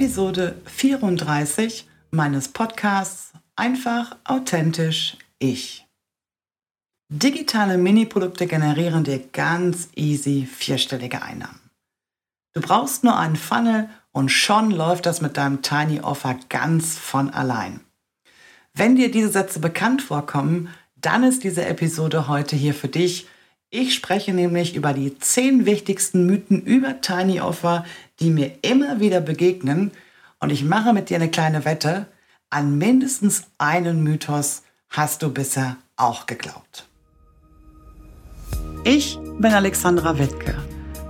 Episode 34 meines Podcasts Einfach authentisch ich. Digitale Mini-Produkte generieren dir ganz easy vierstellige Einnahmen. Du brauchst nur einen Funnel und schon läuft das mit deinem Tiny Offer ganz von allein. Wenn dir diese Sätze bekannt vorkommen, dann ist diese Episode heute hier für dich. Ich spreche nämlich über die zehn wichtigsten Mythen über Tiny Offer, die mir immer wieder begegnen. Und ich mache mit dir eine kleine Wette. An mindestens einen Mythos hast du bisher auch geglaubt. Ich bin Alexandra Wittke.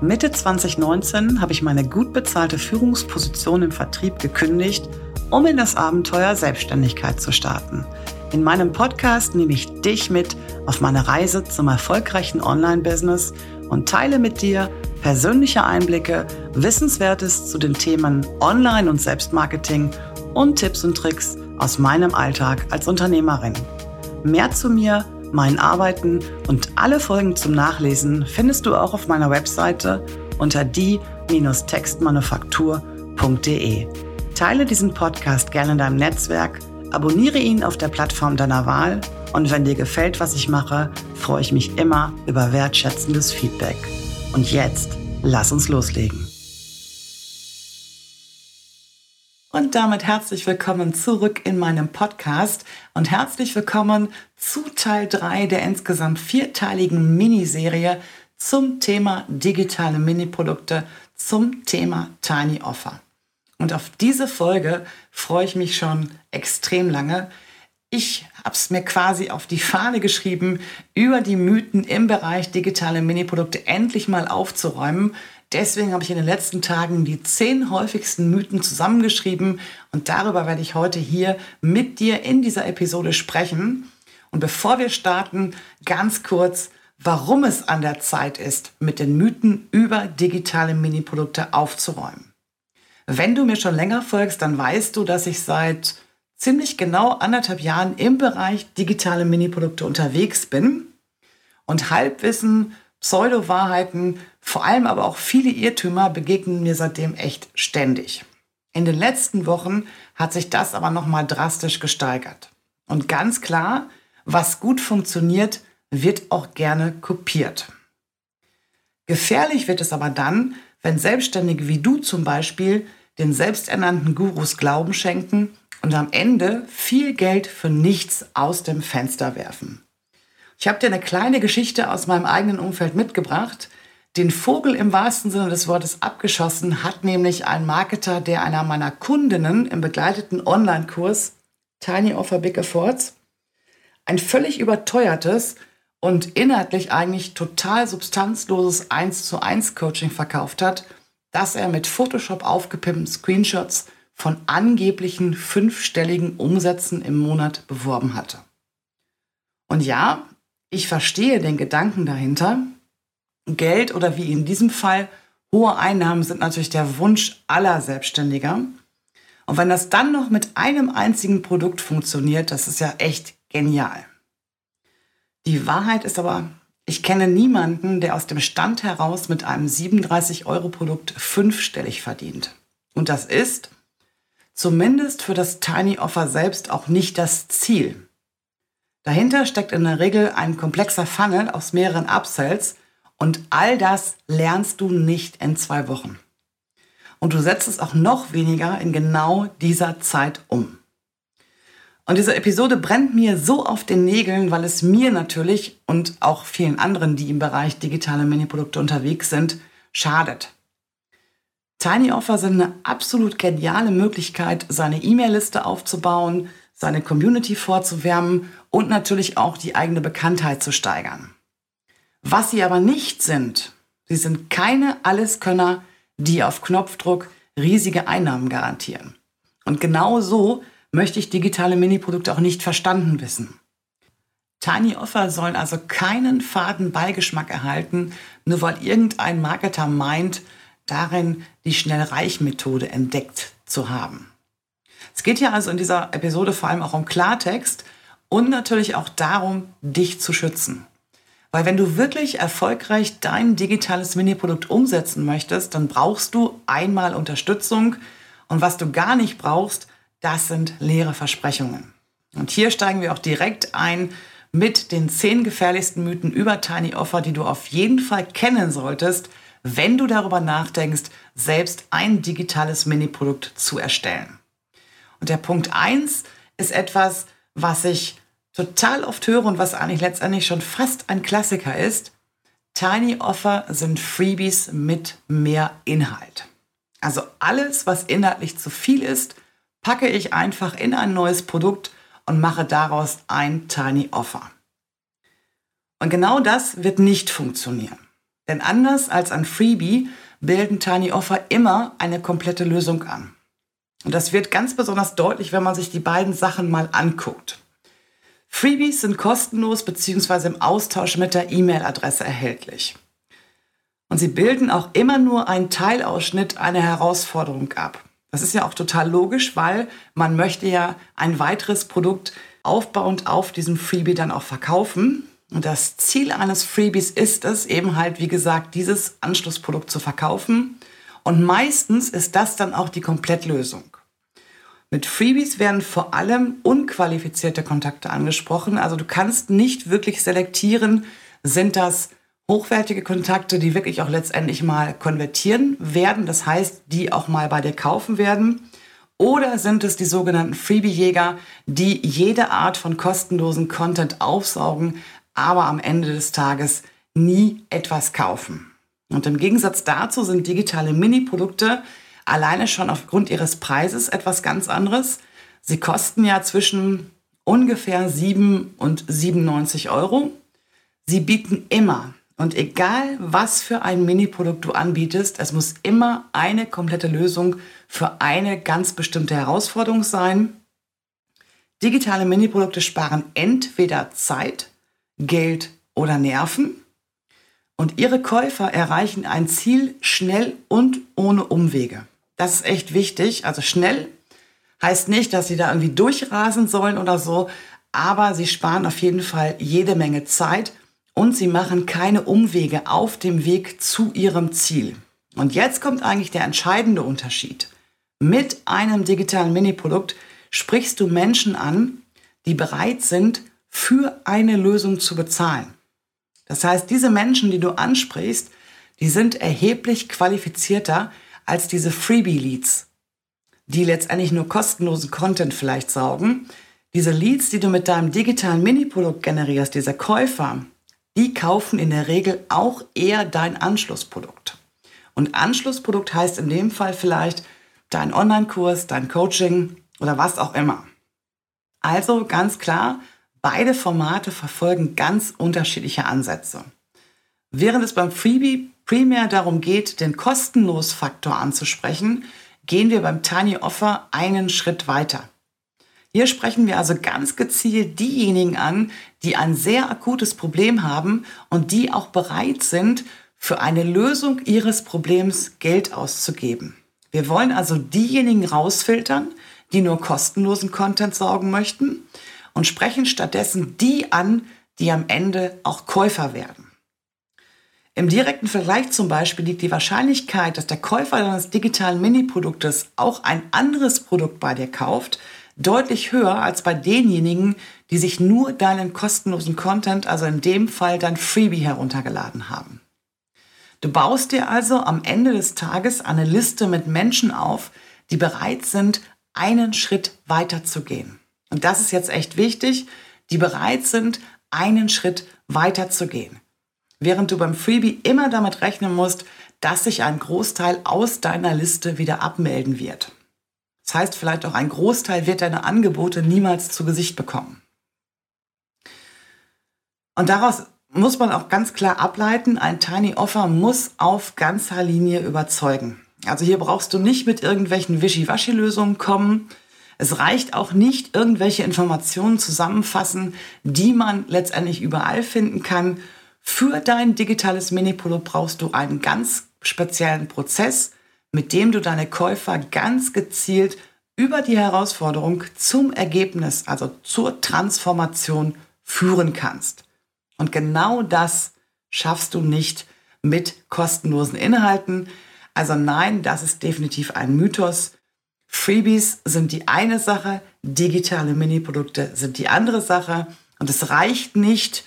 Mitte 2019 habe ich meine gut bezahlte Führungsposition im Vertrieb gekündigt, um in das Abenteuer Selbstständigkeit zu starten. In meinem Podcast nehme ich dich mit auf meine Reise zum erfolgreichen Online-Business und teile mit dir persönliche Einblicke, Wissenswertes zu den Themen Online- und Selbstmarketing und Tipps und Tricks aus meinem Alltag als Unternehmerin. Mehr zu mir, meinen Arbeiten und alle Folgen zum Nachlesen findest du auch auf meiner Webseite unter die-textmanufaktur.de. Teile diesen Podcast gerne in deinem Netzwerk, abonniere ihn auf der Plattform deiner Wahl und wenn dir gefällt, was ich mache, freue ich mich immer über wertschätzendes Feedback. Und jetzt, lass uns loslegen. Und damit herzlich willkommen zurück in meinem Podcast und herzlich willkommen zu Teil 3 der insgesamt vierteiligen Miniserie zum Thema digitale Miniprodukte, zum Thema Tiny Offer. Und auf diese Folge freue ich mich schon extrem lange. Ich habe es mir quasi auf die Fahne geschrieben, über die Mythen im Bereich digitale Miniprodukte endlich mal aufzuräumen. Deswegen habe ich in den letzten Tagen die zehn häufigsten Mythen zusammengeschrieben und darüber werde ich heute hier mit dir in dieser Episode sprechen. Und bevor wir starten, ganz kurz, warum es an der Zeit ist, mit den Mythen über digitale Miniprodukte aufzuräumen. Wenn du mir schon länger folgst, dann weißt du, dass ich seit ziemlich genau anderthalb Jahren im Bereich digitale Miniprodukte unterwegs bin und Halbwissen, Pseudo-Wahrheiten, vor allem aber auch viele Irrtümer begegnen mir seitdem echt ständig. In den letzten Wochen hat sich das aber nochmal drastisch gesteigert. Und ganz klar, was gut funktioniert, wird auch gerne kopiert. Gefährlich wird es aber dann, wenn Selbstständige wie du zum Beispiel den selbsternannten Gurus Glauben schenken und am Ende viel Geld für nichts aus dem Fenster werfen. Ich habe dir eine kleine Geschichte aus meinem eigenen Umfeld mitgebracht. Den Vogel im wahrsten Sinne des Wortes abgeschossen hat nämlich ein Marketer, der einer meiner Kundinnen im begleiteten Online-Kurs Tiny Offer Big Efforts ein völlig überteuertes und inhaltlich eigentlich total substanzloses 1 zu 1 Coaching verkauft hat, das er mit Photoshop aufgepimpten Screenshots von angeblichen fünfstelligen Umsätzen im Monat beworben hatte. Und ja, ich verstehe den Gedanken dahinter. Geld oder wie in diesem Fall hohe Einnahmen sind natürlich der Wunsch aller Selbstständiger. Und wenn das dann noch mit einem einzigen Produkt funktioniert, das ist ja echt genial. Die Wahrheit ist aber, ich kenne niemanden, der aus dem Stand heraus mit einem 37-Euro-Produkt fünfstellig verdient. Und das ist, zumindest für das Tiny Offer selbst auch nicht das Ziel. Dahinter steckt in der Regel ein komplexer Funnel aus mehreren Upsells und all das lernst du nicht in zwei Wochen. Und du setzt es auch noch weniger in genau dieser Zeit um. Und diese Episode brennt mir so auf den Nägeln, weil es mir natürlich und auch vielen anderen, die im Bereich digitale Miniprodukte unterwegs sind, schadet. Tiny Offer sind eine absolut geniale Möglichkeit, seine E-Mail-Liste aufzubauen, seine Community vorzuwärmen und natürlich auch die eigene Bekanntheit zu steigern. Was sie aber nicht sind, sie sind keine Alleskönner, die auf Knopfdruck riesige Einnahmen garantieren. Und genau so möchte ich digitale Miniprodukte auch nicht verstanden wissen. Tiny Offer sollen also keinen faden Beigeschmack erhalten, nur weil irgendein Marketer meint, darin die Schnellreich-Methode entdeckt zu haben. Es geht hier also in dieser Episode vor allem auch um Klartext und natürlich auch darum, dich zu schützen. Weil wenn du wirklich erfolgreich dein digitales Mini-Produkt umsetzen möchtest, dann brauchst du einmal Unterstützung Und was du gar nicht brauchst, das sind leere Versprechungen. Und hier steigen wir auch direkt ein mit den zehn gefährlichsten Mythen über Tiny Offer, die du auf jeden Fall kennen solltest, wenn du darüber nachdenkst, selbst ein digitales Mini-Produkt zu erstellen. Und der Punkt eins ist etwas, was ich total oft höre und was eigentlich letztendlich schon fast ein Klassiker ist. Tiny Offer sind Freebies mit mehr Inhalt. Also alles, was inhaltlich zu viel ist, packe ich einfach in ein neues Produkt und mache daraus ein Tiny Offer. Und genau das wird nicht funktionieren. Denn anders als ein Freebie bilden Tiny Offer immer eine komplette Lösung an. Und das wird ganz besonders deutlich, wenn man sich die beiden Sachen mal anguckt. Freebies sind kostenlos bzw. im Austausch mit der E-Mail-Adresse erhältlich. Und sie bilden auch immer nur einen Teilausschnitt einer Herausforderung ab. Das ist ja auch total logisch, weil man möchte ja ein weiteres Produkt aufbauend auf diesem Freebie dann auch verkaufen. Und das Ziel eines Freebies ist es eben halt, wie gesagt, dieses Anschlussprodukt zu verkaufen. Und meistens ist das dann auch die Komplettlösung. Mit Freebies werden vor allem unqualifizierte Kontakte angesprochen. Also du kannst nicht wirklich selektieren, sind das hochwertige Kontakte, die wirklich auch letztendlich mal konvertieren werden, das heißt, die auch mal bei dir kaufen werden. Oder sind es die sogenannten Freebie-Jäger, die jede Art von kostenlosen Content aufsaugen, aber am Ende des Tages nie etwas kaufen? Und im Gegensatz dazu sind digitale Mini-Produkte alleine schon aufgrund ihres Preises etwas ganz anderes. Sie kosten ja zwischen ungefähr 7 und 97 Euro. Sie bieten immer und egal, was für ein Mini-Produkt du anbietest, es muss immer eine komplette Lösung für eine ganz bestimmte Herausforderung sein. Digitale Mini-Produkte sparen entweder Zeit, Geld oder Nerven und ihre Käufer erreichen ein Ziel schnell und ohne Umwege. Das ist echt wichtig. Also schnell heißt nicht, dass sie da irgendwie durchrasen sollen oder so, aber sie sparen auf jeden Fall jede Menge Zeit und sie machen keine Umwege auf dem Weg zu ihrem Ziel. Und jetzt kommt eigentlich der entscheidende Unterschied. Mit einem digitalen Mini-Produkt sprichst du Menschen an, die bereit sind, für eine Lösung zu bezahlen. Das heißt, diese Menschen, die du ansprichst, die sind erheblich qualifizierter als diese Freebie-Leads, die letztendlich nur kostenlosen Content vielleicht saugen. Diese Leads, die du mit deinem digitalen Mini-Produkt generierst, diese Käufer, die kaufen in der Regel auch eher dein Anschlussprodukt. Und Anschlussprodukt heißt in dem Fall vielleicht dein Online-Kurs, dein Coaching oder was auch immer. Also ganz klar, beide Formate verfolgen ganz unterschiedliche Ansätze. Während es beim Freebie primär darum geht, den Kostenlos-Faktor anzusprechen, gehen wir beim Tiny Offer einen Schritt weiter. Hier sprechen wir also ganz gezielt diejenigen an, die ein sehr akutes Problem haben und die auch bereit sind, für eine Lösung ihres Problems Geld auszugeben. Wir wollen also diejenigen rausfiltern, die nur kostenlosen Content sorgen möchten und sprechen stattdessen die an, die am Ende auch Käufer werden. Im direkten Vergleich zum Beispiel liegt die Wahrscheinlichkeit, dass der Käufer deines digitalen Mini-Produktes auch ein anderes Produkt bei dir kauft, deutlich höher als bei denjenigen, die sich nur deinen kostenlosen Content, also in dem Fall dein Freebie heruntergeladen haben. Du baust dir also am Ende des Tages eine Liste mit Menschen auf, die bereit sind, einen Schritt weiter zu gehen. Und das ist jetzt echt wichtig, die bereit sind, einen Schritt weiter zu gehen. Während du beim Freebie immer damit rechnen musst, dass sich ein Großteil aus deiner Liste wieder abmelden wird. Das heißt, vielleicht auch ein Großteil wird deine Angebote niemals zu Gesicht bekommen. Und daraus muss man auch ganz klar ableiten, ein Tiny Offer muss auf ganzer Linie überzeugen. Also hier brauchst du nicht mit irgendwelchen Wischiwaschi-Lösungen kommen. Es reicht auch nicht, irgendwelche Informationen zusammenfassen, die man letztendlich überall finden kann. Für dein digitales Mini-Produkt brauchst du einen ganz speziellen Prozess, mit dem du deine Käufer ganz gezielt über die Herausforderung zum Ergebnis, also zur Transformation führen kannst. Und genau das schaffst du nicht mit kostenlosen Inhalten. Also nein, das ist definitiv ein Mythos. Freebies sind die eine Sache, digitale Mini-Produkte sind die andere Sache. Und es reicht nicht,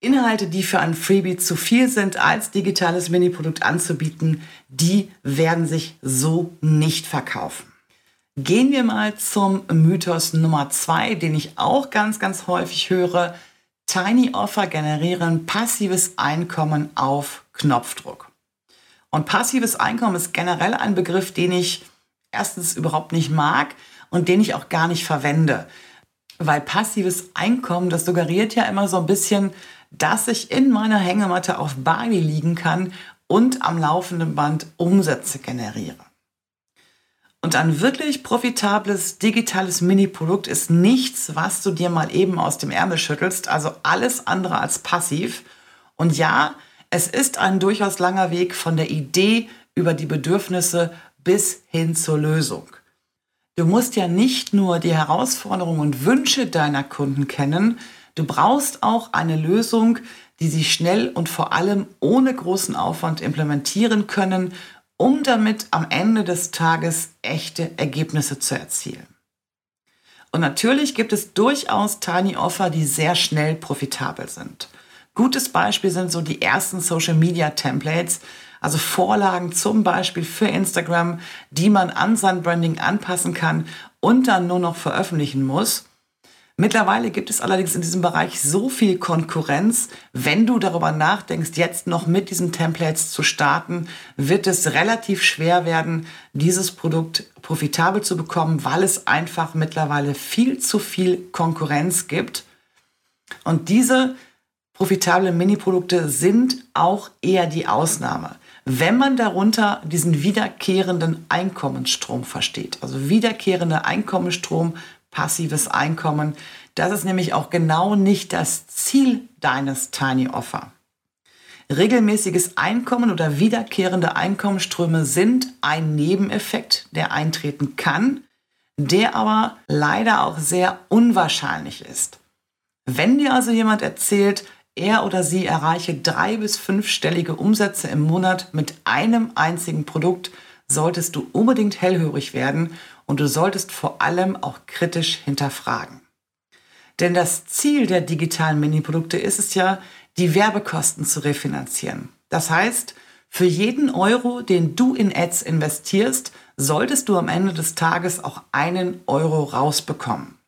Inhalte, die für ein Freebie zu viel sind, als digitales Mini-Produkt anzubieten. Die werden sich so nicht verkaufen. Gehen wir mal zum Mythos Nummer zwei, den ich auch ganz, ganz häufig höre. Tiny Offer generieren passives Einkommen auf Knopfdruck. Und passives Einkommen ist generell ein Begriff, den ich erstens überhaupt nicht mag und den ich auch gar nicht verwende. Weil passives Einkommen, das suggeriert ja immer so ein bisschen, dass ich in meiner Hängematte auf Bali liegen kann und am laufenden Band Umsätze generiere. Und ein wirklich profitables digitales Mini-Produkt ist nichts, was du dir mal eben aus dem Ärmel schüttelst, also alles andere als passiv. Und ja, es ist ein durchaus langer Weg von der Idee über die Bedürfnisse bis hin zur Lösung. Du musst ja nicht nur die Herausforderungen und Wünsche deiner Kunden kennen, du brauchst auch eine Lösung, die sie schnell und vor allem ohne großen Aufwand implementieren können, um damit am Ende des Tages echte Ergebnisse zu erzielen. Und natürlich gibt es durchaus Tiny Offer, die sehr schnell profitabel sind. Gutes Beispiel sind so die ersten Social Media Templates, also Vorlagen zum Beispiel für Instagram, die man an sein Branding anpassen kann und dann nur noch veröffentlichen muss. Mittlerweile gibt es allerdings in diesem Bereich so viel Konkurrenz. Wenn du darüber nachdenkst, jetzt noch mit diesen Templates zu starten, wird es relativ schwer werden, dieses Produkt profitabel zu bekommen, weil es einfach mittlerweile viel zu viel Konkurrenz gibt. Und diese profitablen Mini-Produkte sind auch eher die Ausnahme wenn man darunter diesen wiederkehrenden Einkommensstrom versteht. Also wiederkehrender Einkommensstrom, passives Einkommen. Das ist nämlich auch genau nicht das Ziel deines Tiny Offer. Regelmäßiges Einkommen oder wiederkehrende Einkommensströme sind ein Nebeneffekt, der eintreten kann, der aber leider auch sehr unwahrscheinlich ist. Wenn dir also jemand erzählt, er oder sie erreiche drei- bis fünfstellige Umsätze im Monat mit einem einzigen Produkt, solltest du unbedingt hellhörig werden und du solltest vor allem auch kritisch hinterfragen. Denn das Ziel der digitalen Mini-Produkte ist es ja, die Werbekosten zu refinanzieren. Das heißt, für jeden Euro, den du in Ads investierst, solltest du am Ende des Tages auch einen Euro rausbekommen.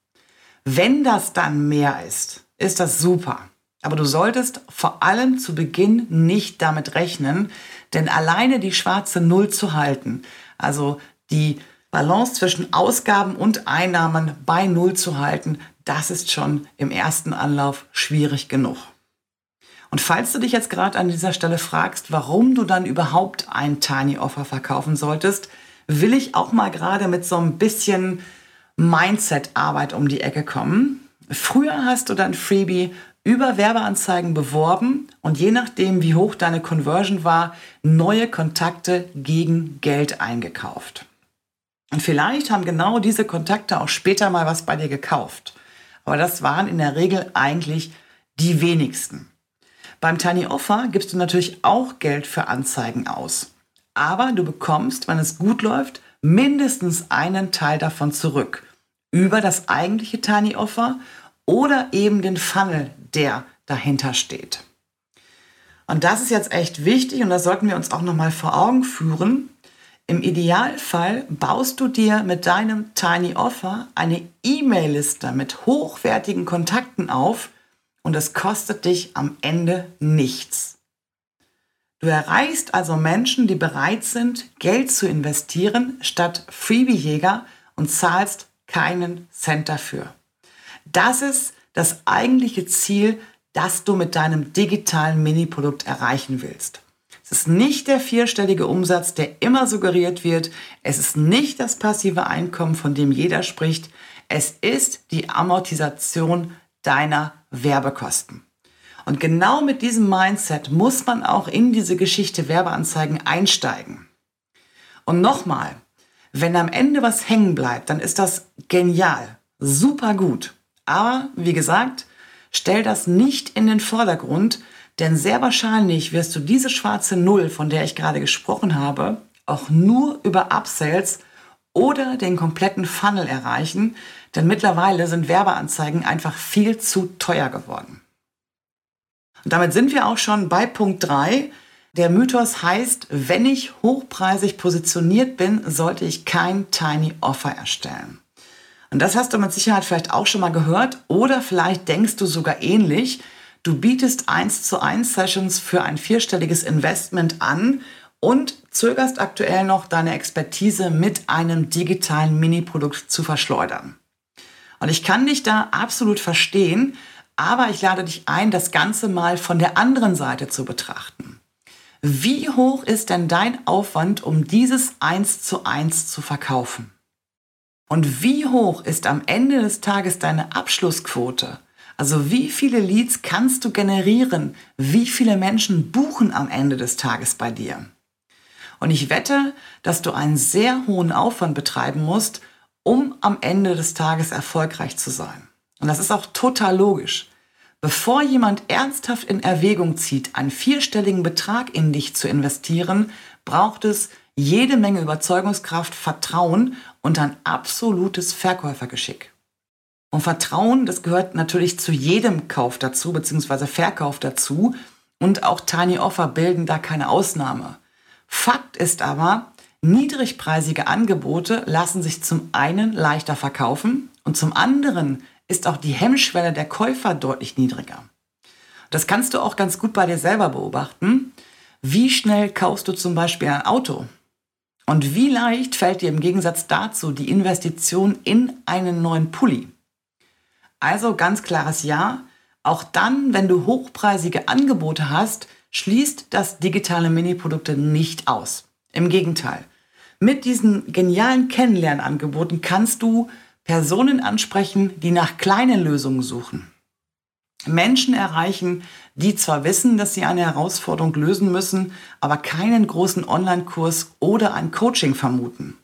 Wenn das dann mehr ist, ist das super. Aber du solltest vor allem zu Beginn nicht damit rechnen, denn alleine die schwarze Null zu halten, also die Balance zwischen Ausgaben und Einnahmen bei Null zu halten, das ist schon im ersten Anlauf schwierig genug. Und falls du dich jetzt gerade an dieser Stelle fragst, warum du dann überhaupt ein Tiny Offer verkaufen solltest, will ich auch mal gerade mit so ein bisschen Mindset-Arbeit um die Ecke kommen. Früher hast du dein Freebie über Werbeanzeigen beworben und je nachdem, wie hoch deine Conversion war, neue Kontakte gegen Geld eingekauft. Und vielleicht haben genau diese Kontakte auch später mal was bei dir gekauft. Aber das waren in der Regel eigentlich die wenigsten. Beim Tiny Offer gibst du natürlich auch Geld für Anzeigen aus. Aber du bekommst, wenn es gut läuft, mindestens einen Teil davon zurück. Über das eigentliche Tiny Offer oder eben den Funnel, der dahinter steht. Und das ist jetzt echt wichtig und das sollten wir uns auch nochmal vor Augen führen. Im Idealfall baust du dir mit deinem Tiny Offer eine E-Mail-Liste mit hochwertigen Kontakten auf und es kostet dich am Ende nichts. Du erreichst also Menschen, die bereit sind, Geld zu investieren, statt Freebie-Jäger und zahlst keinen Cent dafür. Das ist das eigentliche Ziel, das du mit deinem digitalen Mini-Produkt erreichen willst. Es ist nicht der vierstellige Umsatz, der immer suggeriert wird. Es ist nicht das passive Einkommen, von dem jeder spricht. Es ist die Amortisation deiner Werbekosten. Und genau mit diesem Mindset muss man auch in diese Geschichte Werbeanzeigen einsteigen. Und nochmal, wenn am Ende was hängen bleibt, dann ist das genial, super gut. Aber wie gesagt, stell das nicht in den Vordergrund, denn sehr wahrscheinlich wirst du diese schwarze Null, von der ich gerade gesprochen habe, auch nur über Upsells oder den kompletten Funnel erreichen, denn mittlerweile sind Werbeanzeigen einfach viel zu teuer geworden. Und damit sind wir auch schon bei Punkt 3. Der Mythos heißt, wenn ich hochpreisig positioniert bin, sollte ich kein Tiny Offer erstellen. Und das hast du mit Sicherheit vielleicht auch schon mal gehört oder vielleicht denkst du sogar ähnlich. Du bietest 1 zu 1 Sessions für ein vierstelliges Investment an und zögerst aktuell noch deine Expertise mit einem digitalen Mini-Produkt zu verschleudern. Und ich kann dich da absolut verstehen, aber ich lade dich ein, das Ganze mal von der anderen Seite zu betrachten. Wie hoch ist denn dein Aufwand, um dieses 1 zu 1 zu verkaufen? Und wie hoch ist am Ende des Tages deine Abschlussquote? Also wie viele Leads kannst du generieren? Wie viele Menschen buchen am Ende des Tages bei dir? Und ich wette, dass du einen sehr hohen Aufwand betreiben musst, um am Ende des Tages erfolgreich zu sein. Und das ist auch total logisch. Bevor jemand ernsthaft in Erwägung zieht, einen vierstelligen Betrag in dich zu investieren, braucht es jede Menge Überzeugungskraft, Vertrauen und ein absolutes Verkäufergeschick. Und Vertrauen, das gehört natürlich zu jedem Kauf dazu, beziehungsweise Verkauf dazu. Und auch Tiny Offer bilden da keine Ausnahme. Fakt ist aber, niedrigpreisige Angebote lassen sich zum einen leichter verkaufen und zum anderen ist auch die Hemmschwelle der Käufer deutlich niedriger. Das kannst du auch ganz gut bei dir selber beobachten. Wie schnell kaufst du zum Beispiel ein Auto? Und wie leicht fällt dir im Gegensatz dazu die Investition in einen neuen Pulli? Also ganz klares Ja. Auch dann, wenn du hochpreisige Angebote hast, schließt das digitale Mini-Produkte nicht aus. Im Gegenteil. Mit diesen genialen Kennenlernangeboten kannst du Personen ansprechen, die nach kleinen Lösungen suchen. Menschen erreichen, die zwar wissen, dass sie eine Herausforderung lösen müssen, aber keinen großen Online-Kurs oder ein Coaching vermuten.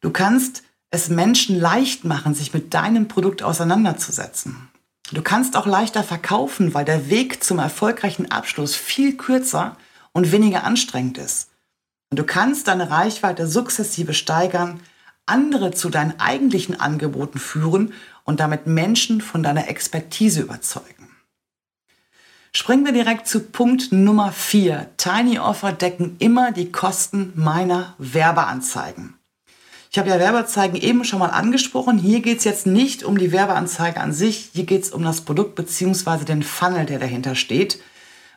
Du kannst es Menschen leicht machen, sich mit deinem Produkt auseinanderzusetzen. Du kannst auch leichter verkaufen, weil der Weg zum erfolgreichen Abschluss viel kürzer und weniger anstrengend ist. Und du kannst deine Reichweite sukzessive steigern, andere zu deinen eigentlichen Angeboten führen und damit Menschen von deiner Expertise überzeugen. Springen wir direkt zu Punkt Nummer 4. Tiny Offer decken immer die Kosten meiner Werbeanzeigen. Ich habe ja Werbeanzeigen eben schon mal angesprochen. Hier geht es jetzt nicht um die Werbeanzeige an sich, hier geht es um das Produkt bzw. den Funnel, der dahinter steht,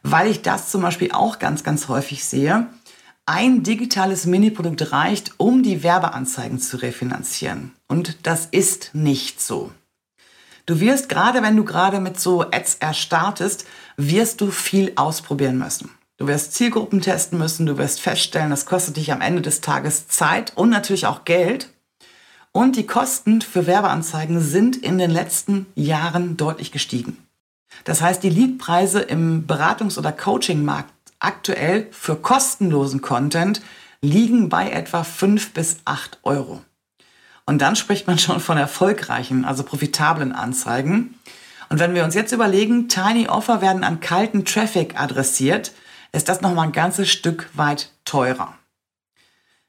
weil ich das zum Beispiel auch ganz, ganz häufig sehe. Ein digitales Mini-Produkt reicht, um die Werbeanzeigen zu refinanzieren. Und das ist nicht so. Du wirst gerade, wenn du gerade mit so Ads erstartest, wirst du viel ausprobieren müssen. Du wirst Zielgruppen testen müssen, du wirst feststellen, das kostet dich am Ende des Tages Zeit und natürlich auch Geld. Und die Kosten für Werbeanzeigen sind in den letzten Jahren deutlich gestiegen. Das heißt, die Leadpreise im Beratungs- oder Coachingmarkt aktuell für kostenlosen Content liegen bei etwa 5 bis 8 Euro. Und dann spricht man schon von erfolgreichen, also profitablen Anzeigen. Und wenn wir uns jetzt überlegen, Tiny Offer werden an kalten Traffic adressiert, ist das nochmal ein ganzes Stück weit teurer.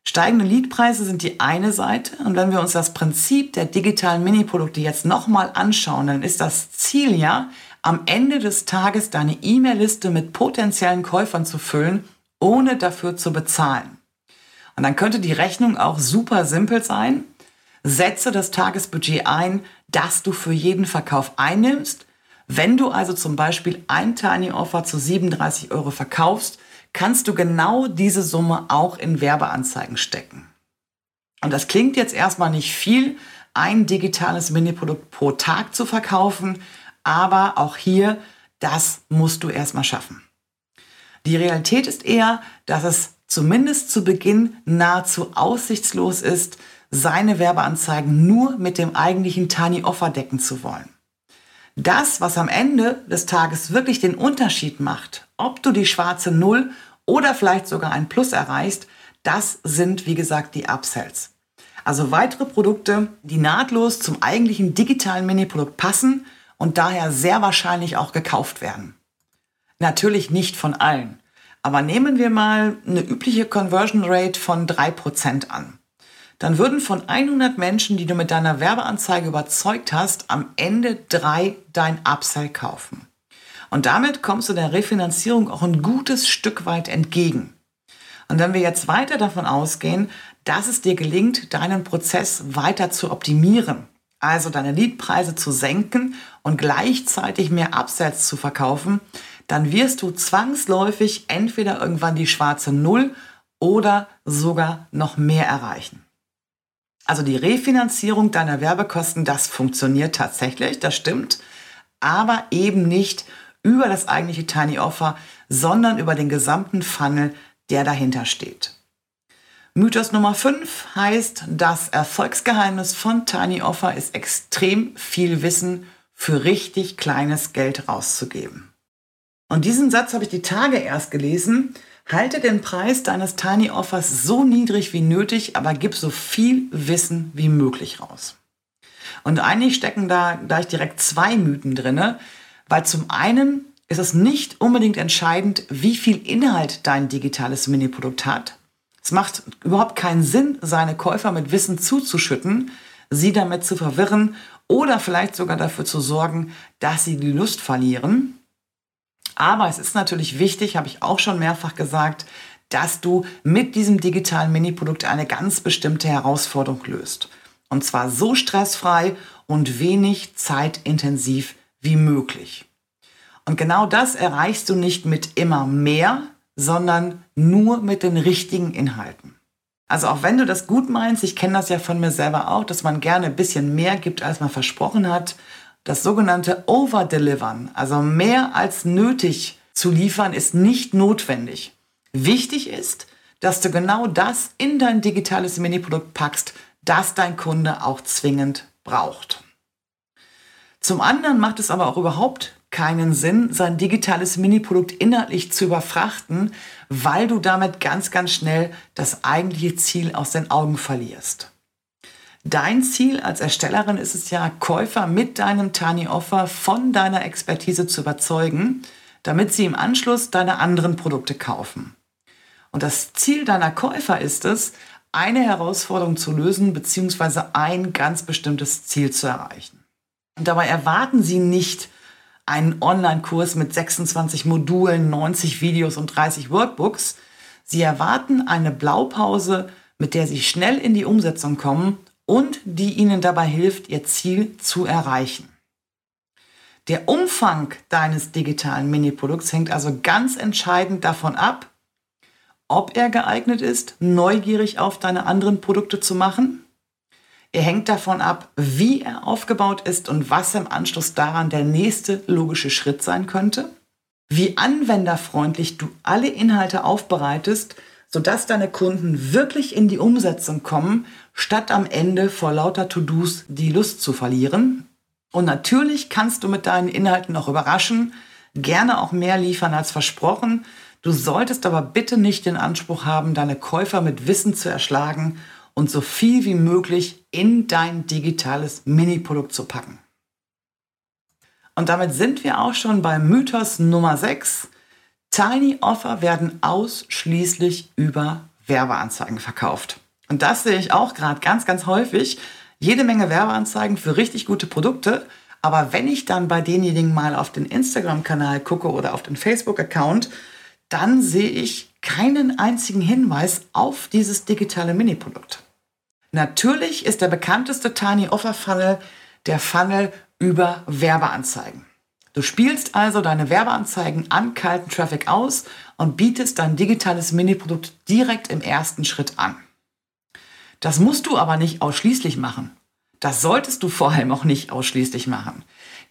Steigende Leadpreise sind die eine Seite und wenn wir uns das Prinzip der digitalen Miniprodukte jetzt nochmal anschauen, dann ist das Ziel ja, am Ende des Tages deine E-Mail-Liste mit potenziellen Käufern zu füllen, ohne dafür zu bezahlen. Und dann könnte die Rechnung auch super simpel sein. Setze das Tagesbudget ein, das du für jeden Verkauf einnimmst wenn du also zum Beispiel ein Tiny Offer zu 37 Euro verkaufst, kannst du genau diese Summe auch in Werbeanzeigen stecken. Und das klingt jetzt erstmal nicht viel, ein digitales Mini-Produkt pro Tag zu verkaufen, aber auch hier, das musst du erstmal schaffen. Die Realität ist eher, dass es zumindest zu Beginn nahezu aussichtslos ist, seine Werbeanzeigen nur mit dem eigentlichen Tiny Offer decken zu wollen. Das, was am Ende des Tages wirklich den Unterschied macht, ob du die schwarze Null oder vielleicht sogar ein Plus erreichst, das sind, wie gesagt, die Upsells. Also weitere Produkte, die nahtlos zum eigentlichen digitalen Mini-Produkt passen und daher sehr wahrscheinlich auch gekauft werden. Natürlich nicht von allen, aber nehmen wir mal eine übliche Conversion Rate von 3% an. dann würden von 100 Menschen, die du mit deiner Werbeanzeige überzeugt hast, am Ende drei dein Upsell kaufen. Und damit kommst du der Refinanzierung auch ein gutes Stück weit entgegen. Und wenn wir jetzt weiter davon ausgehen, dass es dir gelingt, deinen Prozess weiter zu optimieren, also deine Leadpreise zu senken und gleichzeitig mehr Upsells zu verkaufen, dann wirst du zwangsläufig entweder irgendwann die schwarze Null oder sogar noch mehr erreichen. Also die Refinanzierung deiner Werbekosten, das funktioniert tatsächlich, das stimmt, aber eben nicht über das eigentliche Tiny Offer, sondern über den gesamten Funnel, der dahinter steht. Mythos Nummer 5 heißt, das Erfolgsgeheimnis von Tiny Offer ist extrem viel Wissen für richtig kleines Geld rauszugeben. Und diesen Satz habe ich die Tage erst gelesen. Halte den Preis deines Tiny Offers so niedrig wie nötig, aber gib so viel Wissen wie möglich raus. Und eigentlich stecken da gleich direkt zwei Mythen drinne, weil zum einen ist es nicht unbedingt entscheidend, wie viel Inhalt dein digitales Mini-Produkt hat. Es macht überhaupt keinen Sinn, seine Käufer mit Wissen zuzuschütten, sie damit zu verwirren oder vielleicht sogar dafür zu sorgen, dass sie die Lust verlieren. Aber es ist natürlich wichtig, habe ich auch schon mehrfach gesagt, dass du mit diesem digitalen Mini-Produkt eine ganz bestimmte Herausforderung löst. Und zwar so stressfrei und wenig zeitintensiv wie möglich. Und genau das erreichst du nicht mit immer mehr, sondern nur mit den richtigen Inhalten. Also auch wenn du das gut meinst, ich kenne das ja von mir selber auch, dass man gerne ein bisschen mehr gibt, als man versprochen hat. Das sogenannte Overdelivern, also mehr als nötig zu liefern, ist nicht notwendig. Wichtig ist, dass du genau das in dein digitales Mini-Produkt packst, das dein Kunde auch zwingend braucht. Zum anderen macht es aber auch überhaupt keinen Sinn, sein digitales Mini-Produkt inhaltlich zu überfrachten, weil du damit ganz, ganz schnell das eigentliche Ziel aus den Augen verlierst. Dein Ziel als Erstellerin ist es ja, Käufer mit deinem Tiny Offer von deiner Expertise zu überzeugen, damit sie im Anschluss deine anderen Produkte kaufen. Und das Ziel deiner Käufer ist es, eine Herausforderung zu lösen bzw. ein ganz bestimmtes Ziel zu erreichen. Und dabei erwarten sie nicht, einen Online-Kurs mit 26 Modulen, 90 Videos und 30 Workbooks. Sie erwarten eine Blaupause, mit der Sie schnell in die Umsetzung kommen und die Ihnen dabei hilft, Ihr Ziel zu erreichen. Der Umfang deines digitalen Mini-Produkts hängt also ganz entscheidend davon ab, ob er geeignet ist, neugierig auf deine anderen Produkte zu machen er hängt davon ab, wie er aufgebaut ist und was im Anschluss daran der nächste logische Schritt sein könnte. Wie anwenderfreundlich du alle Inhalte aufbereitest, sodass deine Kunden wirklich in die Umsetzung kommen, statt am Ende vor lauter To-Dos die Lust zu verlieren. Und natürlich kannst du mit deinen Inhalten auch überraschen, gerne auch mehr liefern als versprochen. Du solltest aber bitte nicht den Anspruch haben, deine Käufer mit Wissen zu erschlagen und so viel wie möglich in dein digitales Mini-Produkt zu packen. Und damit sind wir auch schon beim Mythos Nummer 6. Tiny Offer werden ausschließlich über Werbeanzeigen verkauft. Und das sehe ich auch gerade ganz, ganz häufig. Jede Menge Werbeanzeigen für richtig gute Produkte. Aber wenn ich dann bei denjenigen mal auf den Instagram-Kanal gucke oder auf den Facebook-Account, dann sehe ich keinen einzigen Hinweis auf dieses digitale Mini-Produkt. Natürlich ist der bekannteste Tiny Offer Funnel der Funnel über Werbeanzeigen. Du spielst also deine Werbeanzeigen an kalten Traffic aus und bietest dein digitales Mini-Produkt direkt im ersten Schritt an. Das musst du aber nicht ausschließlich machen. Das solltest du vor allem auch nicht ausschließlich machen.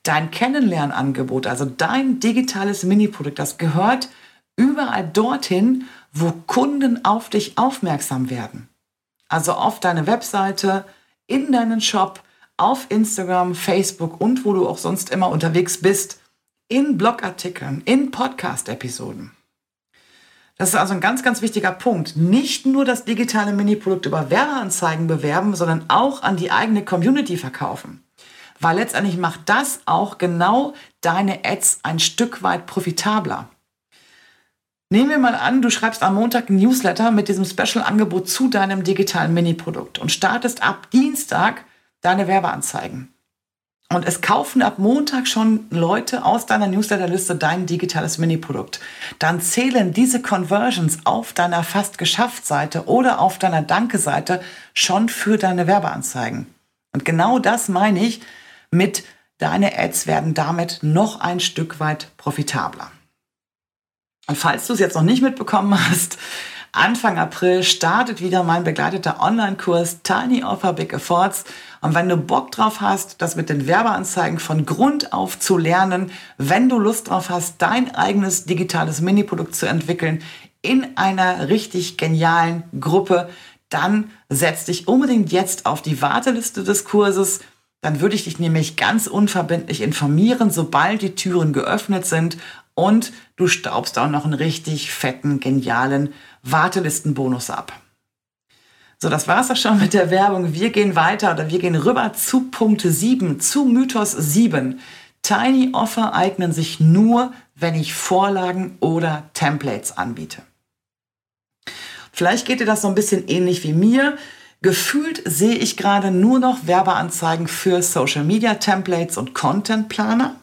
Dein Kennenlernangebot, also dein digitales Mini-Produkt, das gehört überall dorthin, wo Kunden auf dich aufmerksam werden. Also auf deine Webseite, in deinen Shop, auf Instagram, Facebook und wo du auch sonst immer unterwegs bist, in Blogartikeln, in Podcast-Episoden. Das ist also ein ganz, ganz wichtiger Punkt. Nicht nur das digitale Mini-Produkt über Werbeanzeigen bewerben, sondern auch an die eigene Community verkaufen. Weil letztendlich macht das auch genau deine Ads ein Stück weit profitabler. Nehmen wir mal an, du schreibst am Montag ein Newsletter mit diesem Special-Angebot zu deinem digitalen Mini-Produkt und startest ab Dienstag deine Werbeanzeigen. Und es kaufen ab Montag schon Leute aus deiner Newsletterliste dein digitales Mini-Produkt. Dann zählen diese Conversions auf deiner fast geschafft Seite oder auf deiner Danke-Seite schon für deine Werbeanzeigen. Und genau das meine ich mit deine Ads werden damit noch ein Stück weit profitabler. Und falls du es jetzt noch nicht mitbekommen hast, Anfang April startet wieder mein begleiteter Online-Kurs Tiny Offer Big Efforts. Und wenn du Bock drauf hast, das mit den Werbeanzeigen von Grund auf zu lernen, wenn du Lust drauf hast, dein eigenes digitales Mini-Produkt zu entwickeln in einer richtig genialen Gruppe, dann setz dich unbedingt jetzt auf die Warteliste des Kurses. Dann würde ich dich nämlich ganz unverbindlich informieren, sobald die Türen geöffnet sind und du staubst auch noch einen richtig fetten, genialen Wartelistenbonus ab. So, das war's auch schon mit der Werbung. Wir gehen weiter oder wir gehen rüber zu Punkt 7, zu Mythos 7. Tiny Offer eignen sich nur, wenn ich Vorlagen oder Templates anbiete. Vielleicht geht dir das so ein bisschen ähnlich wie mir. Gefühlt sehe ich gerade nur noch Werbeanzeigen für Social Media Templates und Content Planer.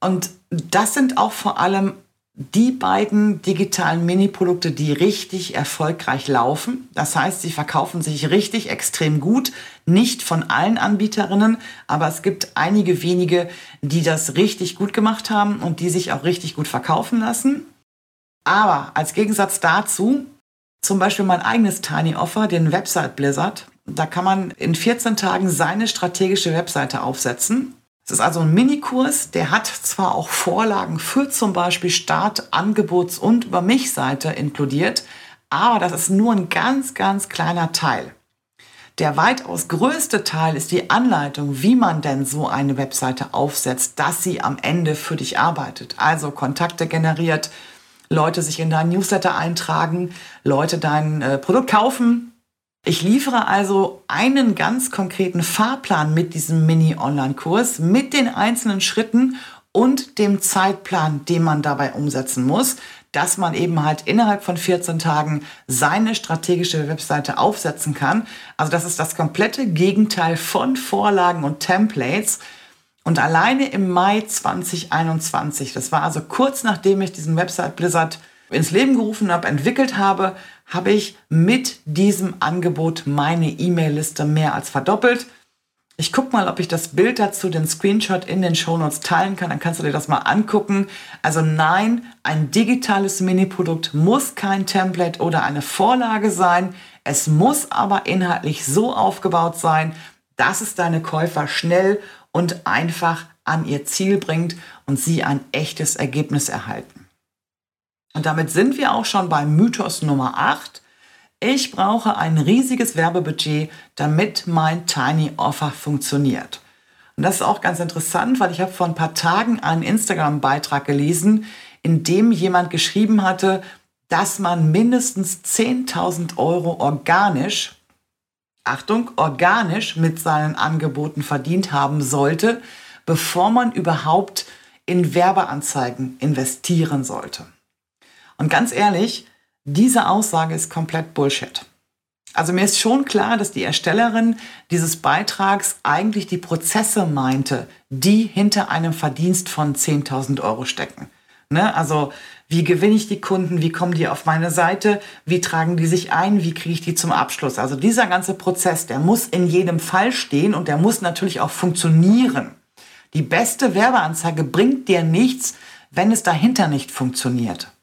Und das sind auch vor allem die beiden digitalen Mini-Produkte, die richtig erfolgreich laufen. Das heißt, sie verkaufen sich richtig extrem gut. Nicht von allen Anbieterinnen, aber es gibt einige wenige, die das richtig gut gemacht haben und die sich auch richtig gut verkaufen lassen. Aber als Gegensatz dazu, zum Beispiel mein eigenes Tiny Offer, den Website Blizzard, da kann man in 14 Tagen seine strategische Webseite aufsetzen es ist also ein Minikurs, der hat zwar auch Vorlagen für zum Beispiel Start, Angebots- und Über mich-Seite inkludiert, aber das ist nur ein ganz, ganz kleiner Teil. Der weitaus größte Teil ist die Anleitung, wie man denn so eine Webseite aufsetzt, dass sie am Ende für dich arbeitet. Also Kontakte generiert, Leute sich in deinen Newsletter eintragen, Leute dein äh, Produkt kaufen, ich liefere also einen ganz konkreten Fahrplan mit diesem Mini-Online-Kurs, mit den einzelnen Schritten und dem Zeitplan, den man dabei umsetzen muss, dass man eben halt innerhalb von 14 Tagen seine strategische Webseite aufsetzen kann. Also das ist das komplette Gegenteil von Vorlagen und Templates. Und alleine im Mai 2021, das war also kurz nachdem ich diesen Website Blizzard ins Leben gerufen habe, entwickelt habe, habe ich mit diesem Angebot meine E-Mail-Liste mehr als verdoppelt. Ich gucke mal, ob ich das Bild dazu, den Screenshot in den Shownotes teilen kann. Dann kannst du dir das mal angucken. Also nein, ein digitales Mini-Produkt muss kein Template oder eine Vorlage sein. Es muss aber inhaltlich so aufgebaut sein, dass es deine Käufer schnell und einfach an ihr Ziel bringt und sie ein echtes Ergebnis erhalten. Und damit sind wir auch schon beim Mythos Nummer 8. Ich brauche ein riesiges Werbebudget, damit mein Tiny Offer funktioniert. Und das ist auch ganz interessant, weil ich habe vor ein paar Tagen einen Instagram-Beitrag gelesen, in dem jemand geschrieben hatte, dass man mindestens 10.000 Euro organisch, Achtung, organisch mit seinen Angeboten verdient haben sollte, bevor man überhaupt in Werbeanzeigen investieren sollte. Und ganz ehrlich, diese Aussage ist komplett Bullshit. Also mir ist schon klar, dass die Erstellerin dieses Beitrags eigentlich die Prozesse meinte, die hinter einem Verdienst von 10.000 Euro stecken. Ne? Also wie gewinne ich die Kunden, wie kommen die auf meine Seite, wie tragen die sich ein, wie kriege ich die zum Abschluss. Also dieser ganze Prozess, der muss in jedem Fall stehen und der muss natürlich auch funktionieren. Die beste Werbeanzeige bringt dir nichts, wenn es dahinter nicht funktioniert.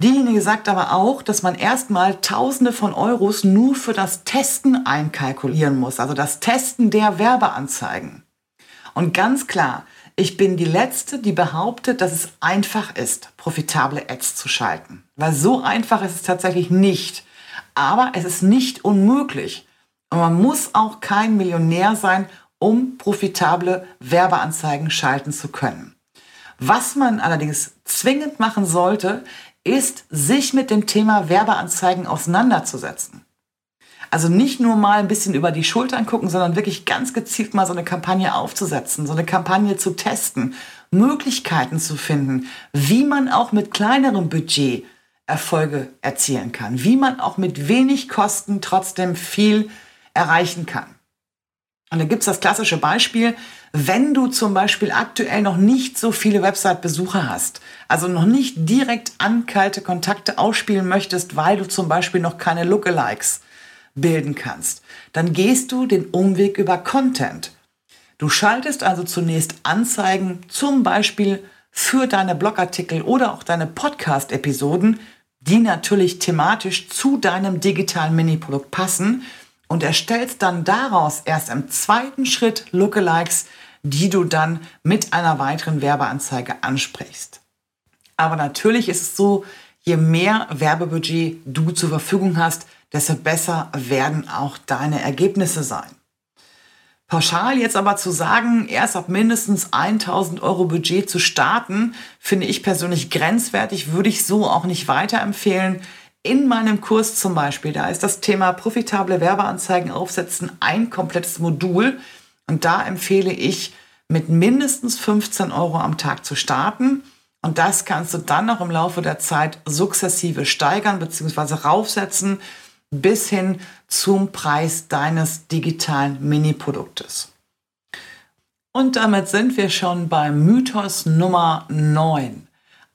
Diejenige sagt aber auch, dass man erstmal Tausende von Euros nur für das Testen einkalkulieren muss, also das Testen der Werbeanzeigen. Und ganz klar, ich bin die Letzte, die behauptet, dass es einfach ist, profitable Ads zu schalten. Weil so einfach ist es tatsächlich nicht. Aber es ist nicht unmöglich. Und man muss auch kein Millionär sein, um profitable Werbeanzeigen schalten zu können. Was man allerdings zwingend machen sollte, ist, sich mit dem Thema Werbeanzeigen auseinanderzusetzen. Also nicht nur mal ein bisschen über die Schultern gucken, sondern wirklich ganz gezielt mal so eine Kampagne aufzusetzen, so eine Kampagne zu testen, Möglichkeiten zu finden, wie man auch mit kleinerem Budget Erfolge erzielen kann, wie man auch mit wenig Kosten trotzdem viel erreichen kann. Und da gibt es das klassische Beispiel, wenn du zum Beispiel aktuell noch nicht so viele Website-Besucher hast, also noch nicht direkt an kalte Kontakte ausspielen möchtest, weil du zum Beispiel noch keine Lookalikes bilden kannst, dann gehst du den Umweg über Content. Du schaltest also zunächst Anzeigen, zum Beispiel für deine Blogartikel oder auch deine Podcast-Episoden, die natürlich thematisch zu deinem digitalen Mini-Produkt passen und erstellst dann daraus erst im zweiten Schritt Lookalikes, die du dann mit einer weiteren Werbeanzeige ansprichst. Aber natürlich ist es so, je mehr Werbebudget du zur Verfügung hast, desto besser werden auch deine Ergebnisse sein. Pauschal jetzt aber zu sagen, erst ab mindestens 1000 Euro Budget zu starten, finde ich persönlich grenzwertig, würde ich so auch nicht weiterempfehlen. In meinem Kurs zum Beispiel, da ist das Thema profitable Werbeanzeigen aufsetzen ein komplettes Modul. Und da empfehle ich, mit mindestens 15 Euro am Tag zu starten. Und das kannst du dann noch im Laufe der Zeit sukzessive steigern bzw. raufsetzen bis hin zum Preis deines digitalen Mini-Produktes. Und damit sind wir schon beim Mythos Nummer 9.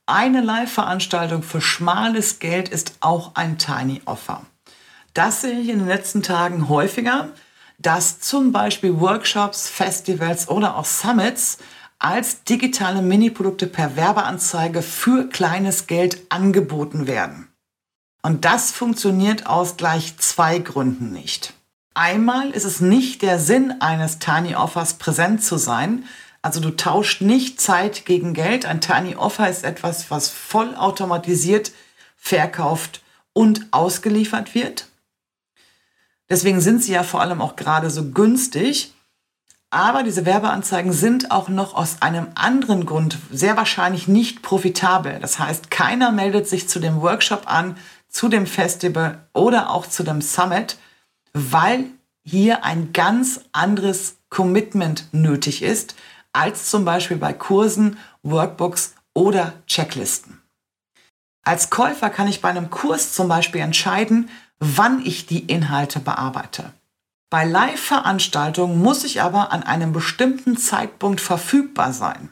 Eine Live-Veranstaltung für schmales Geld ist auch ein Tiny Offer. Das sehe ich in den letzten Tagen häufiger, dass zum Beispiel Workshops, Festivals oder auch Summits als digitale Mini-Produkte per Werbeanzeige für kleines Geld angeboten werden. Und das funktioniert aus gleich zwei Gründen nicht. Einmal ist es nicht der Sinn eines Tiny Offers präsent zu sein. Also du tauscht nicht Zeit gegen Geld. Ein Tiny Offer ist etwas, was vollautomatisiert verkauft und ausgeliefert wird. Deswegen sind sie ja vor allem auch gerade so günstig. Aber diese Werbeanzeigen sind auch noch aus einem anderen Grund sehr wahrscheinlich nicht profitabel. Das heißt, keiner meldet sich zu dem Workshop an, zu dem Festival oder auch zu dem Summit, weil hier ein ganz anderes Commitment nötig ist, als zum Beispiel bei Kursen, Workbooks oder Checklisten. Als Käufer kann ich bei einem Kurs zum Beispiel entscheiden, wann ich die Inhalte bearbeite. Bei Live-Veranstaltungen muss ich aber an einem bestimmten Zeitpunkt verfügbar sein.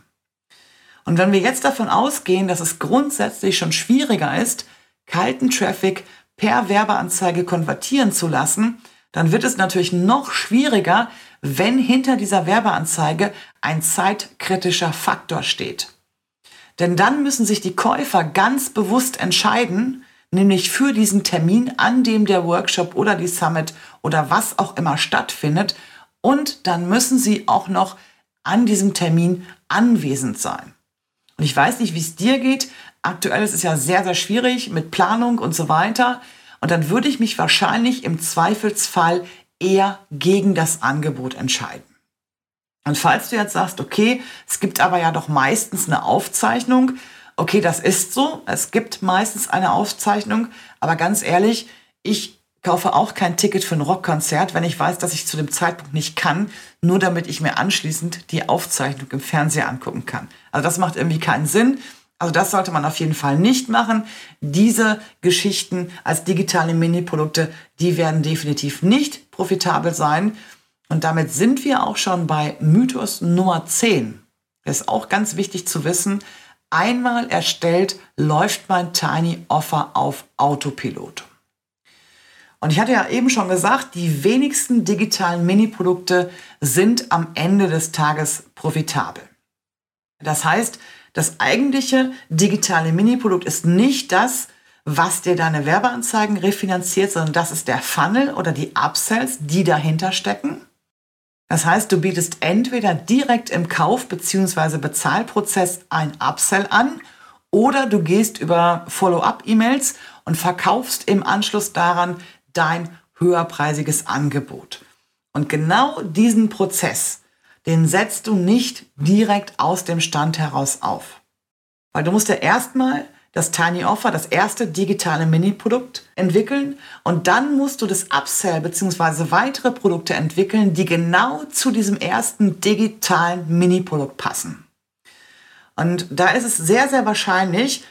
Und wenn wir jetzt davon ausgehen, dass es grundsätzlich schon schwieriger ist, kalten Traffic per Werbeanzeige konvertieren zu lassen, dann wird es natürlich noch schwieriger, wenn hinter dieser Werbeanzeige ein zeitkritischer Faktor steht. Denn dann müssen sich die Käufer ganz bewusst entscheiden, nämlich für diesen Termin, an dem der Workshop oder die Summit oder was auch immer stattfindet. Und dann müssen sie auch noch an diesem Termin anwesend sein. Und ich weiß nicht, wie es dir geht, Aktuell ist es ja sehr, sehr schwierig mit Planung und so weiter. Und dann würde ich mich wahrscheinlich im Zweifelsfall eher gegen das Angebot entscheiden. Und falls du jetzt sagst, okay, es gibt aber ja doch meistens eine Aufzeichnung, okay, das ist so, es gibt meistens eine Aufzeichnung, aber ganz ehrlich, ich kaufe auch kein Ticket für ein Rockkonzert, wenn ich weiß, dass ich zu dem Zeitpunkt nicht kann, nur damit ich mir anschließend die Aufzeichnung im Fernseher angucken kann. Also das macht irgendwie keinen Sinn. Also das sollte man auf jeden Fall nicht machen. Diese Geschichten als digitale Mini-Produkte, die werden definitiv nicht profitabel sein. Und damit sind wir auch schon bei Mythos Nummer 10. Das ist auch ganz wichtig zu wissen. Einmal erstellt, läuft mein Tiny Offer auf Autopilot. Und ich hatte ja eben schon gesagt, die wenigsten digitalen Mini-Produkte sind am Ende des Tages profitabel. Das heißt, das eigentliche digitale Mini-Produkt ist nicht das, was dir deine Werbeanzeigen refinanziert, sondern das ist der Funnel oder die Upsells, die dahinter stecken. Das heißt, du bietest entweder direkt im Kauf- bzw. Bezahlprozess ein Upsell an oder du gehst über Follow-up-E-Mails und verkaufst im Anschluss daran dein höherpreisiges Angebot. Und genau diesen Prozess den setzt du nicht direkt aus dem Stand heraus auf. Weil du musst ja erstmal das Tiny Offer, das erste digitale Mini-Produkt entwickeln und dann musst du das Upsell bzw. weitere Produkte entwickeln, die genau zu diesem ersten digitalen Mini-Produkt passen. Und da ist es sehr, sehr wahrscheinlich,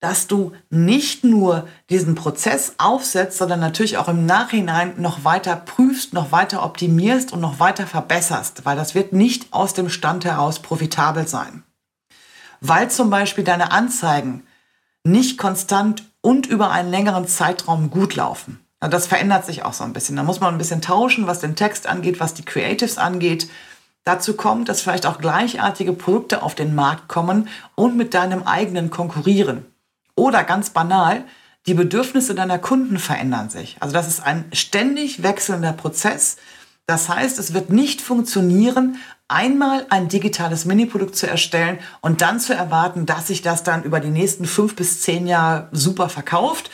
dass du nicht nur diesen Prozess aufsetzt, sondern natürlich auch im Nachhinein noch weiter prüfst, noch weiter optimierst und noch weiter verbesserst, weil das wird nicht aus dem Stand heraus profitabel sein. Weil zum Beispiel deine Anzeigen nicht konstant und über einen längeren Zeitraum gut laufen. Das verändert sich auch so ein bisschen. Da muss man ein bisschen tauschen, was den Text angeht, was die Creatives angeht. Dazu kommt, dass vielleicht auch gleichartige Produkte auf den Markt kommen und mit deinem eigenen konkurrieren. Oder ganz banal, die Bedürfnisse deiner Kunden verändern sich. Also das ist ein ständig wechselnder Prozess. Das heißt, es wird nicht funktionieren, einmal ein digitales Mini-Produkt zu erstellen und dann zu erwarten, dass sich das dann über die nächsten fünf bis zehn Jahre super verkauft.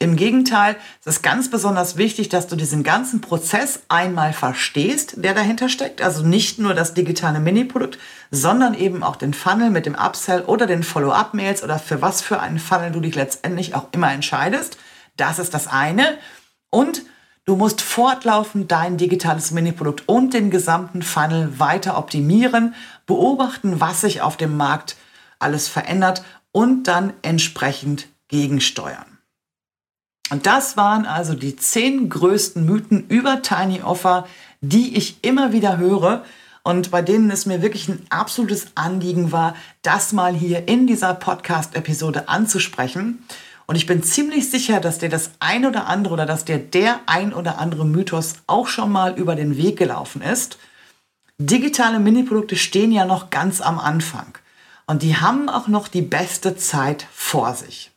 Im Gegenteil, es ist ganz besonders wichtig, dass du diesen ganzen Prozess einmal verstehst, der dahinter steckt. Also nicht nur das digitale Mini-Produkt, sondern eben auch den Funnel mit dem Upsell oder den Follow-up-Mails oder für was für einen Funnel du dich letztendlich auch immer entscheidest. Das ist das eine. Und Du musst fortlaufend dein digitales Mini-Produkt und den gesamten Funnel weiter optimieren, beobachten, was sich auf dem Markt alles verändert und dann entsprechend gegensteuern. Und das waren also die zehn größten Mythen über Tiny Offer, die ich immer wieder höre und bei denen es mir wirklich ein absolutes Anliegen war, das mal hier in dieser Podcast-Episode anzusprechen. Und ich bin ziemlich sicher, dass dir das ein oder andere oder dass dir der ein oder andere Mythos auch schon mal über den Weg gelaufen ist. Digitale Miniprodukte stehen ja noch ganz am Anfang und die haben auch noch die beste Zeit vor sich.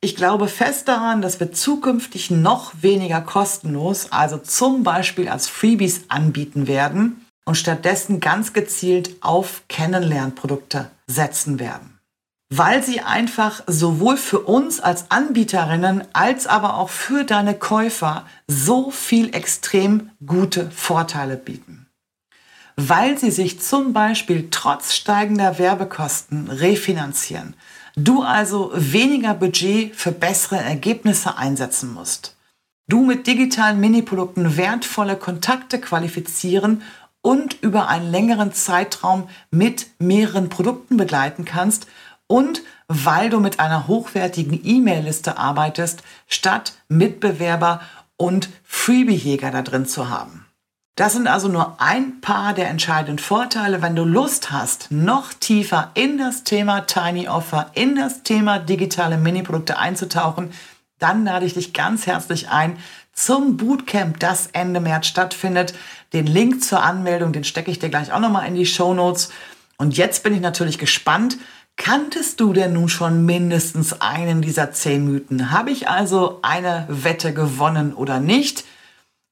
Ich glaube fest daran, dass wir zukünftig noch weniger kostenlos, also zum Beispiel als Freebies anbieten werden und stattdessen ganz gezielt auf Kennenlernprodukte setzen werden weil sie einfach sowohl für uns als Anbieterinnen als aber auch für deine Käufer so viel extrem gute Vorteile bieten. Weil sie sich zum Beispiel trotz steigender Werbekosten refinanzieren, du also weniger Budget für bessere Ergebnisse einsetzen musst. Du mit digitalen Miniprodukten wertvolle Kontakte qualifizieren und über einen längeren Zeitraum mit mehreren Produkten begleiten kannst und weil du mit einer hochwertigen E-Mail-Liste arbeitest, statt Mitbewerber und Freebie-Jäger da drin zu haben. Das sind also nur ein paar der entscheidenden Vorteile. Wenn du Lust hast, noch tiefer in das Thema Tiny Offer, in das Thema digitale Mini-Produkte einzutauchen, dann lade ich dich ganz herzlich ein zum Bootcamp, das Ende März stattfindet. Den Link zur Anmeldung, den stecke ich dir gleich auch nochmal in die Show Notes. Und jetzt bin ich natürlich gespannt, Kanntest du denn nun schon mindestens einen dieser zehn Mythen? Habe ich also eine Wette gewonnen oder nicht?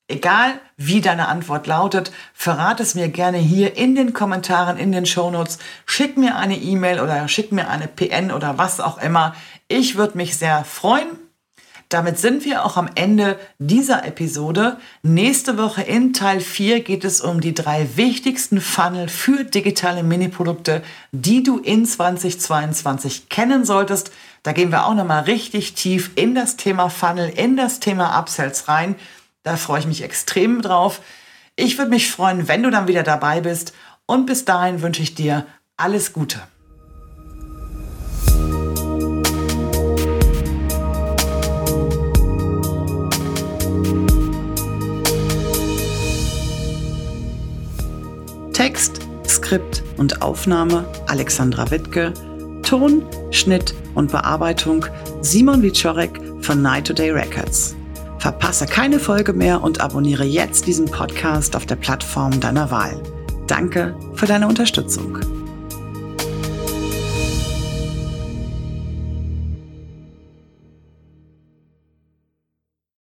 Egal wie deine Antwort lautet, verrate es mir gerne hier in den Kommentaren, in den Shownotes. Schick mir eine E-Mail oder schick mir eine PN oder was auch immer. Ich würde mich sehr freuen. Damit sind wir auch am Ende dieser Episode. Nächste Woche in Teil 4 geht es um die drei wichtigsten Funnel für digitale Miniprodukte, die du in 2022 kennen solltest. Da gehen wir auch nochmal richtig tief in das Thema Funnel, in das Thema Upsells rein. Da freue ich mich extrem drauf. Ich würde mich freuen, wenn du dann wieder dabei bist. Und bis dahin wünsche ich dir alles Gute. Text, Skript und Aufnahme Alexandra Wittke, Ton, Schnitt und Bearbeitung Simon Wiczorek von Night Today Records. Verpasse keine Folge mehr und abonniere jetzt diesen Podcast auf der Plattform deiner Wahl. Danke für deine Unterstützung.